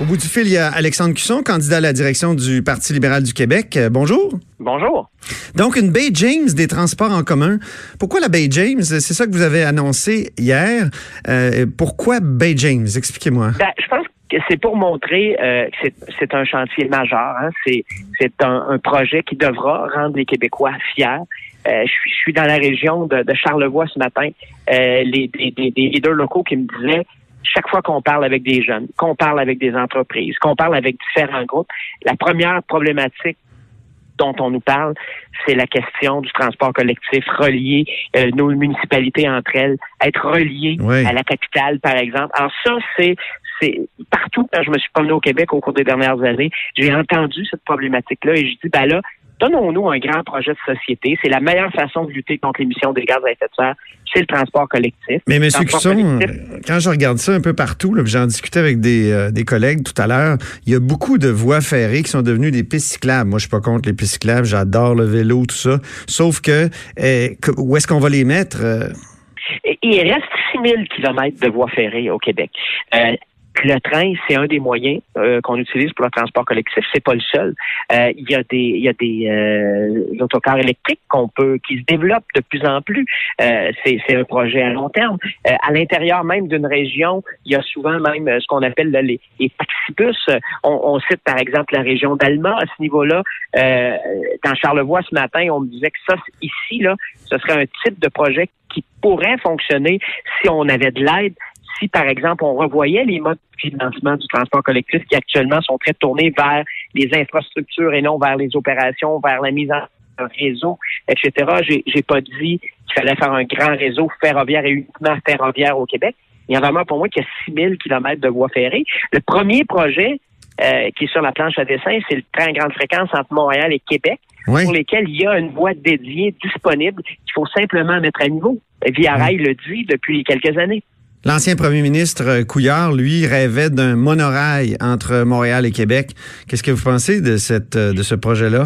Au bout du fil, il y a Alexandre Cusson, candidat à la direction du Parti libéral du Québec. Euh, bonjour. Bonjour. Donc, une Bay James des transports en commun. Pourquoi la Bay James? C'est ça que vous avez annoncé hier. Euh, pourquoi Bay James? Expliquez-moi. Ben, je pense que c'est pour montrer euh, que c'est un chantier majeur. Hein. C'est un, projet qui devra rendre les Québécois fiers. je, suis, je suis dans la région de, Charlevoix ce matin. les, des, des leaders locaux qui me disaient chaque fois qu'on parle avec des jeunes, qu'on parle avec des entreprises, qu'on parle avec différents groupes, la première problématique dont on nous parle, c'est la question du transport collectif, relier euh, nos municipalités entre elles, être reliées à la capitale, par exemple. Alors ça, c'est c'est partout quand je me suis promené au Québec au cours des dernières années, j'ai entendu cette problématique-là et je dis ben là, donnons-nous un grand projet de société. C'est la meilleure façon de lutter contre l'émission des gaz à effet de serre. C'est le transport collectif. Mais M. Cusson, quand je regarde ça un peu partout, j'en discutais avec euh, des, collègues tout à l'heure, il y a beaucoup de voies ferrées qui sont devenues des pistes cyclables. Moi, je suis pas contre les pistes cyclables, j'adore le vélo, tout ça. Sauf que, eh, où est-ce qu'on va les mettre? Euh? Il reste 6000 kilomètres de voies ferrées au Québec. Euh, le train, c'est un des moyens euh, qu'on utilise pour le transport collectif. C'est pas le seul. Euh, il y a des, il y a des euh, autocars électriques qu'on peut, qui se développent de plus en plus. c'est, un projet à long terme. à l'intérieur même d'une région, il y a souvent même ce qu'on appelle les, taxibus. On, on, cite par exemple la région d'Alma à ce niveau-là. dans Charlevoix ce matin, on me disait que ça ici là, ce serait un type de projet qui pourrait fonctionner si on avait de l'aide si, par exemple, on revoyait les modes de financement du transport collectif qui actuellement sont très tournés vers les infrastructures et non vers les opérations, vers la mise en réseau, etc. J'ai, j'ai pas dit qu'il fallait faire un grand réseau ferroviaire et uniquement ferroviaire au Québec. Il y a vraiment pour moi qu'il y a 6000 kilomètres de voies ferrées. Le premier projet euh, qui est sur la planche à dessin, c'est le train à grande fréquence entre Montréal et Québec, pour lesquels il y a une voie dédiée disponible qu'il faut simplement mettre à niveau. Via Rail le dit depuis quelques années. L'ancien premier ministre euh, Couillard, lui, rêvait d'un monorail entre Montréal et Québec. Qu'est-ce que vous pensez de cette euh, de ce projet-là?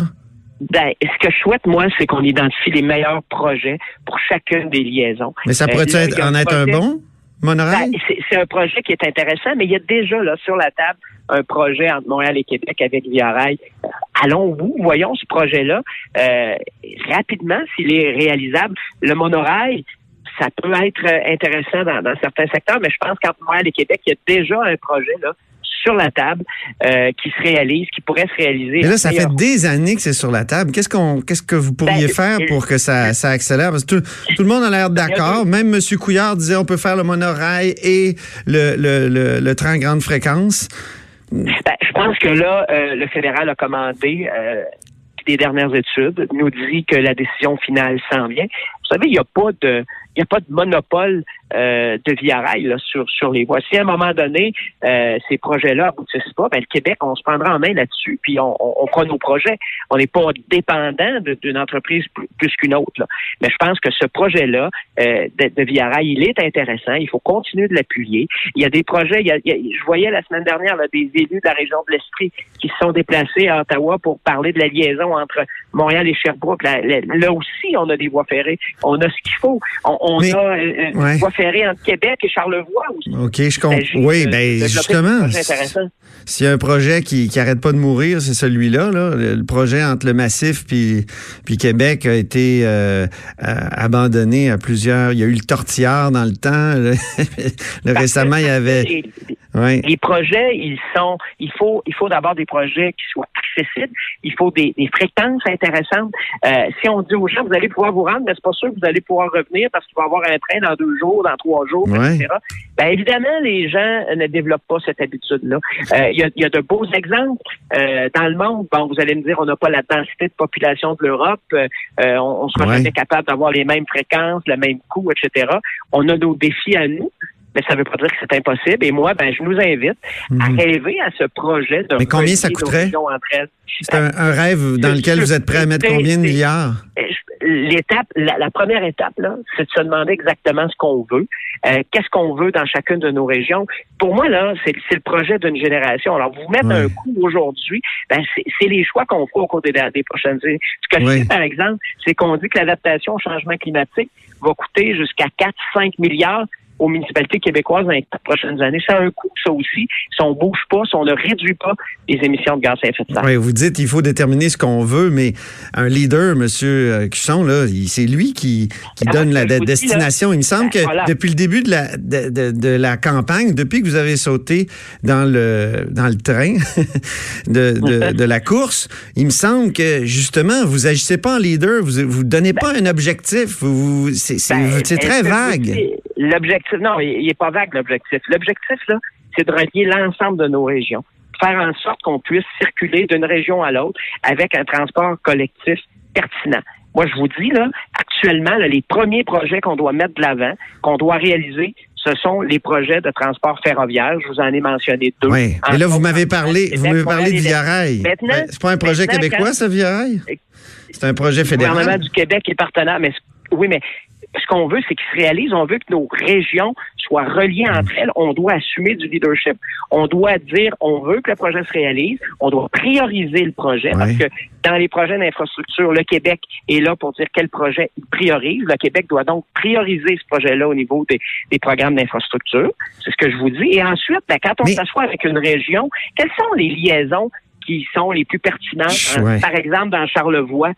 Ben, ce que je souhaite, moi, c'est qu'on identifie les meilleurs projets pour chacune des liaisons. Mais ça pourrait euh, être, en être un bon monorail? Ben, c'est un projet qui est intéressant, mais il y a déjà là sur la table un projet entre Montréal et Québec avec Via Rail. Allons-vous, voyons ce projet-là rapidement s'il est réalisable. Le monorail, ça peut être euh, intéressant dans, certains secteurs, mais je pense qu'entre Montréal et Québec, il y a déjà un projet là sur la table euh, qui se réalise, qui pourrait se réaliser. Mais là, ça fait des années que c'est sur la table. Qu'est-ce qu'on, qu'est-ce que vous pourriez ben, faire pour que ça, ça accélère? Parce que tout, tout le monde a l'air d'accord. Même M. Couillard disait on peut faire le monorail et le, le, le, train grande fréquence. Ben, je pense que là, euh, le fédéral a commandé des dernières études, nous dit que la décision finale s'en vient. Vous savez, il n'y a pas de n'y a pas de monopole euh, de Via Rail là, sur, sur les voies. Si à un moment donné, euh, ces projets-là aboutissent pas, ben, le Québec, on se prendra en main là-dessus, puis on, on, fera nos projets. On n'est pas dépendant d'une entreprise plus, qu'une autre. Là. Mais je pense que ce projet-là euh, de, de Via Rail, il est intéressant. Il faut continuer de l'appuyer. Il y a des projets, il y a, je voyais la semaine dernière là, des élus de la région de l'Estrie qui se sont déplacés à Ottawa pour parler de la liaison entre Montréal et Sherbrooke. Là, là, aussi, on a des voies ferrées. On a ce qu'il faut. On, on a une voie ferrée entre Québec et Charlevoix aussi. OK, je comprends. Oui, ben justement. S'il y a un projet qui n'arrête pas de mourir, c'est celui-là. Là. Le projet entre le Massif puis, puis Québec a été euh, abandonné à plusieurs. Il y a eu le tortillard dans le temps. le, récemment, il y avait. Les projets, ils sont, il faut, il faut d'abord des projets qui soient accessibles. Il faut des, fréquences intéressantes. Euh, si on dit aux gens, vous allez pouvoir vous rendre, mais c'est pas sûr que vous allez pouvoir revenir parce qu'il va y avoir un train dans deux jours, dans trois jours, etc. Ben évidemment, les gens ne développent pas cette habitude-là. Euh, il y, a, de beaux exemples euh, dans le monde. Bon, vous allez me dire, on n'a pas la densité de population de l'Europe. on, on sera jamais capable d'avoir les mêmes fréquences, le même coût, etc. On a nos défis à nous mais ça ne veut pas dire que c'est impossible. Et moi, ben, je nous invite à mhm. rêver à ce projet de. Mais combien ça coûterait? C'est un, rêve dans lequel vous êtes prêt à mettre combien de milliards? L'étape, la, première étape, là, c'est de se demander exactement ce qu'on veut. Euh, qu'est-ce qu'on veut dans chacune de nos régions? Pour moi, là, c'est le projet d'une génération. Alors, vous mettre un coup aujourd'hui, ben, c'est les choix qu'on fera au cours des, prochaines années. Ce que je sais, par exemple, c'est qu'on dit que l'adaptation au changement climatique va coûter jusqu'à 4-5 milliards aux municipalités québécoises dans les prochaines années. C'est un coût, ça aussi. Si on bouge pas, si on ne réduit pas les émissions de gaz à effet de serre. Oui, vous dites qu'il faut déterminer ce qu'on veut, mais un leader, M. Cusson, là, c'est lui qui, qui ah, donne la destination. Il me semble que depuis le début de la, de, de, la campagne, depuis que vous avez sauté dans le, dans le train de, de, la course, il me semble que justement, vous agissez pas en leader, vous ne donnez pas ben un objectif. Vous, c'est ben, très vague. L'objectif, non, il n'est pas vague l'objectif. L'objectif, là, c'est de relier l'ensemble de nos régions. Faire en sorte qu'on puisse circuler d'une région à l'autre avec un transport collectif pertinent. Moi, je vous dis, là, actuellement, les premiers projets qu'on doit mettre de l'avant, qu'on doit réaliser, ce sont les projets de transport ferroviaire. Je vous en ai mentionné deux. Oui. Et là, vous m'avez parlé, vous m'avez parlé de Via Rail. C'est pas un projet québécois, ça, Via Rail? C'est un projet fédéral? Le gouvernement du Québec est partenaire, mais oui, mais ce qu'on veut, c'est qu'il se réalise. On veut que nos régions soient reliées entre elles. On doit assumer du leadership. On doit dire, on veut que le projet se réalise. On doit prioriser le projet parce que dans les projets d'infrastructure, le Québec est là pour dire quel projet il priorise. Le Québec doit donc prioriser ce projet-là au niveau des, programmes d'infrastructure. C'est ce que je vous dis. Et ensuite, ben, quand on s'assoit avec une région, quelles sont les liaisons qui sont les plus pertinentes? Par exemple, dans Charlevoix,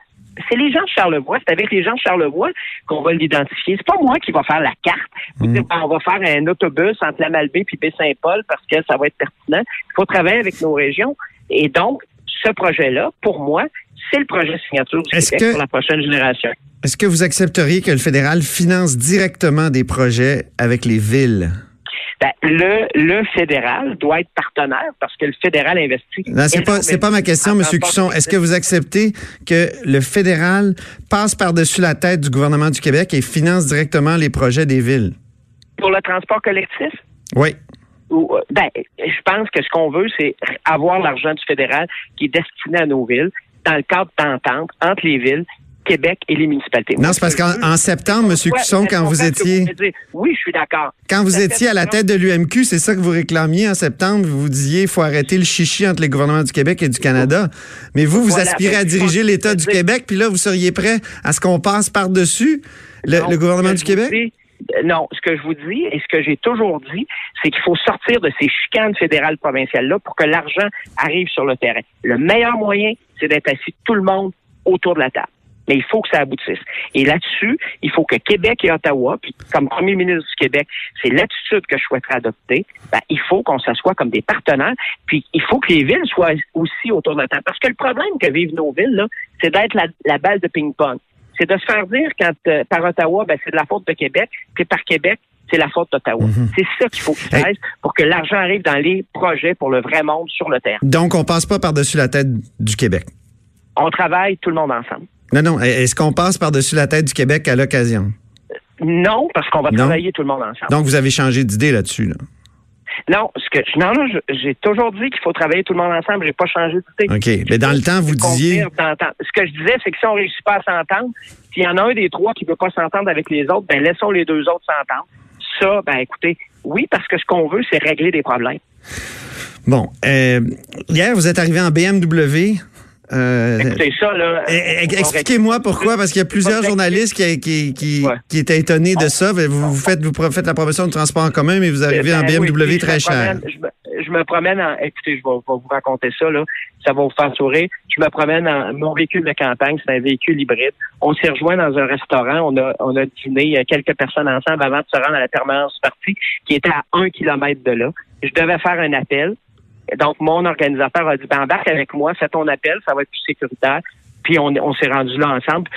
c'est les gens de Charlevoix, c'est avec les gens de Charlevoix qu'on va l'identifier. C'est pas moi qui va faire la carte. Mm. Ben, on va faire un autobus entre la Malbaie et Baie-Saint-Paul parce que ça va être pertinent. Il faut travailler avec nos régions. Et donc, ce projet-là, pour moi, c'est le projet signature du Québec pour la prochaine génération. Est-ce que vous accepteriez que le fédéral finance directement des projets avec les villes? Ben, le, le fédéral doit être partenaire parce que le fédéral investit. Non, c'est pas, c'est pas ma question, M. Cusson. Est-ce que vous acceptez que le fédéral passe par-dessus la tête du gouvernement du Québec et finance directement les projets des villes? Pour le transport collectif? Oui. Euh, ben, je pense que ce qu'on veut, c'est avoir l'argent du fédéral qui est destiné à nos villes dans le cadre d'entente entre les villes Québec et les municipalités. Non, c'est parce qu'en septembre, M. Cusson, quand vous étiez... oui, je suis d'accord. Quand vous étiez à la tête de l'UMQ, c'est ça que vous réclamiez en septembre. Vous disiez qu'il faut arrêter le chichi entre les gouvernements du Québec et du Canada. Mais vous, vous aspirez à diriger l'État du Québec, puis là, vous seriez prêt à ce qu'on passe par-dessus le, gouvernement du Québec? non, ce que je vous dis et ce que j'ai toujours dit, c'est qu'il faut sortir de ces chicanes fédérales provinciales-là pour que l'argent arrive sur le terrain. Le meilleur moyen, c'est d'être assis tout le monde autour de la table mais il faut que ça aboutisse. Et là-dessus, il faut que Québec et Ottawa, puis comme premier ministre du Québec, c'est l'attitude que je souhaiterais adopter, ben, il faut qu'on s'assoie comme des partenaires, puis il faut que les villes soient aussi autour de la table. Parce que le problème que vivent nos villes, là, c'est d'être la, balle de ping-pong. C'est de se faire dire quand euh, par Ottawa, ben, c'est de la faute de Québec, puis par Québec, c'est la faute d'Ottawa. Mhm. C'est ça qu'il faut qu'il fasse pour que l'argent arrive dans les projets pour le vrai monde sur le terrain. Donc, on passe pas par-dessus la tête du Québec. On travaille tout le monde ensemble. Non, non. Est-ce qu'on passe par-dessus la tête du Québec à l'occasion? Non, parce qu'on va travailler tout le monde ensemble. Donc, vous avez changé d'idée là-dessus, là? Non, ce que, non, non, j'ai toujours dit qu'il faut travailler tout le monde ensemble. J'ai pas changé d'idée. OK. Mais dans le temps, vous disiez. Ce que je disais, c'est que si on réussit pas à s'entendre, s'il y en a un des trois qui ne veut pas s'entendre avec les autres, ben laissons les deux autres s'entendre. Ça, ben écoutez, oui, parce que ce qu'on veut, c'est régler des problèmes. Bon. Euh, hier, vous êtes arrivé en BMW. Euh, Écoutez ça, là. Expliquez-moi pourquoi, parce qu'il y a plusieurs journalistes qui, qui, qui, qui étaient étonnés de ça. Vous, faites, vous faites la promotion de transport en commun, mais vous arrivez en BMW ben très cher. je, me, promène en. Écoutez, je vais, vous raconter ça, là. Ça va vous faire sourire. Je me promène en. Mon véhicule de campagne, c'est un véhicule hybride. On s'est rejoint dans un restaurant. On a, on a dîné quelques personnes ensemble avant de se rendre à la permanence partie, qui était à un kilomètre de là. Je devais faire un appel. Donc, mon organisateur a dit, ben, embarque avec moi, fais ton appel, ça va être plus sécuritaire. Puis, on, on s'est rendu là ensemble.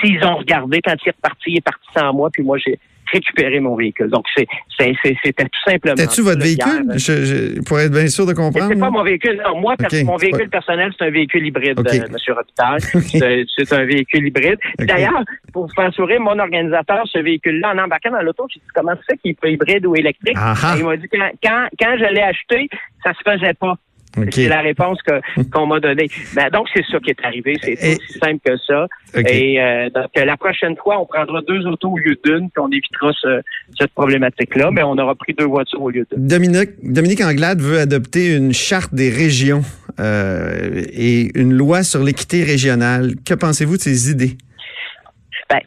S'ils ont regardé, quand il est reparti, il est parti sans moi, puis moi, j'ai récupéré mon véhicule. Donc, c'était tout simplement. C'était-tu votre véhicule? Je, pour être bien sûr de comprendre. C'est pas mon véhicule. Non, moi, mon véhicule personnel, c'est un véhicule hybride, okay. euh, M. Robitaille. C'est un véhicule hybride. D'ailleurs, pour vous faire sourire, mon organisateur, ce véhicule-là, en embarquant dans l'auto, j'ai dit comment c'est qu'il est hybride ou électrique? il m'a dit quand, quand, quand je l'ai acheté, ça se faisait pas. C'est la réponse qu'on m'a donnée. Ben, donc, c'est ça qui est arrivé. C'est aussi simple que ça. Et euh, donc, la prochaine fois, on prendra deux autos au lieu d'une, puis on évitera cette problématique-là, mais on aura pris deux voitures au lieu d'une. Dominique, Dominique Anglade veut adopter une charte des régions euh, et une loi sur l'équité régionale. Que pensez-vous de ces idées? Ben,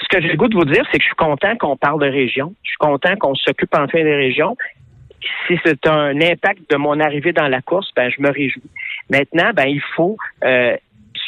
ce que j'ai le goût de vous dire, c'est que je suis content qu'on parle de région. Je suis content qu'on s'occupe enfin des régions. Si c'est un impact de mon arrivée dans la course, ben je me réjouis. Maintenant, ben il faut euh,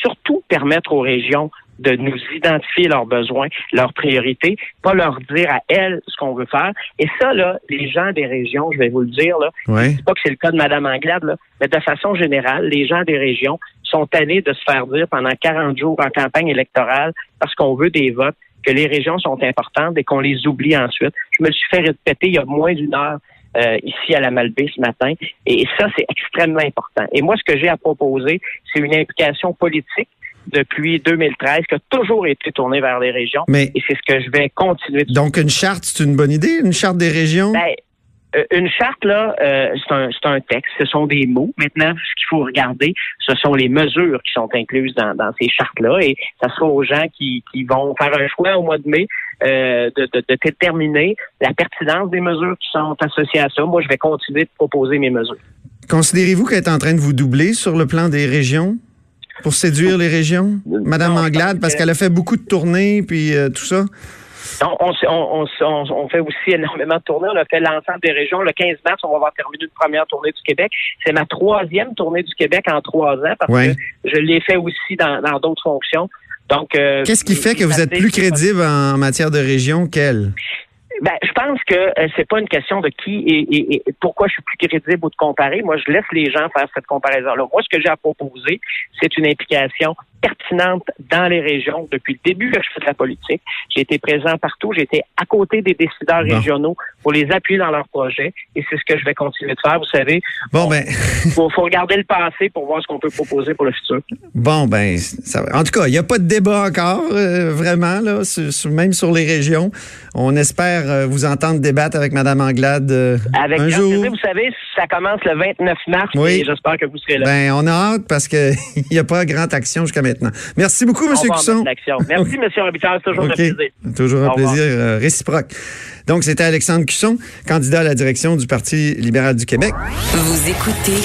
surtout permettre aux régions de nous identifier leurs besoins, leurs priorités, pas leur dire à elles ce qu'on veut faire. Et ça, là, les gens des régions, je vais vous le dire, là, ouais. pas que c'est le cas de Mme Anglade, là, mais de façon générale, les gens des régions sont allés de se faire dire pendant 40 jours en campagne électorale parce qu'on veut des votes que les régions sont importantes et qu'on les oublie ensuite. Je me suis fait répéter il y a moins d'une heure euh, ici à la Malbaie ce matin. Et ça, c'est extrêmement important. Et moi, ce que j'ai à proposer, c'est une implication politique depuis 2013 qui a toujours été tournée vers les régions. Mais, et c'est ce que je vais continuer. De donc, une charte, c'est une bonne idée, une charte des régions? Ben, une charte, là, euh, c'est un, un, texte, ce sont des mots. Maintenant, ce qu'il faut regarder, ce sont les mesures qui sont incluses dans, dans ces chartes-là. Et ça sera aux gens qui, qui vont faire un choix au mois de mai euh, de, de, de, déterminer la pertinence des mesures qui sont associées à ça. Moi, je vais continuer de proposer mes mesures. Considérez-vous qu'elle est en train de vous doubler sur le plan des régions? Pour séduire les régions, Madame Anglade, parce qu'elle a fait beaucoup de tournées, puis tout ça? On, on, on, on, fait aussi énormément de tournées. On a fait l'ensemble des régions. Le 15 mars, on va avoir terminé une première tournée du Québec. C'est ma troisième tournée du Québec en trois ans parce que je l'ai fait aussi dans d'autres fonctions. Donc, euh, qu'est-ce qui fait que vous êtes plus crédible en matière de région qu'elle? Ben, je pense que euh, c'est pas une question de qui et, et, pourquoi je suis plus crédible ou de comparer. Moi, je laisse les gens faire cette comparaison-là. Moi, ce que j'ai à proposer, c'est une implication pertinente dans les régions depuis le début que je fais de la politique. J'ai été présent partout. J'ai été à côté des décideurs régionaux pour les appuyer dans leurs projets. Et c'est ce que je vais continuer de faire. Vous savez, bon, ben... faut, faut regarder le passé pour voir ce qu'on peut proposer pour le futur. Bon, ben, ça, en tout cas, il n'y a pas de débat encore, euh, vraiment, là, même sur les régions. On espère euh, vous entendre débattre avec Mme Anglade euh, avec un jour. Vous savez, ça commence le 29 mars oui. et j'espère que vous serez là. Ben, on a hâte parce qu'il n'y a pas grande action jusqu'à maintenant. Merci beaucoup, M. Cusson. Merci, M. Robitaille. C'est toujours un plaisir. Toujours un plaisir euh, réciproque. Donc, c'était Alexandre Cusson, candidat à la direction du Parti libéral du Québec. Vous écoutez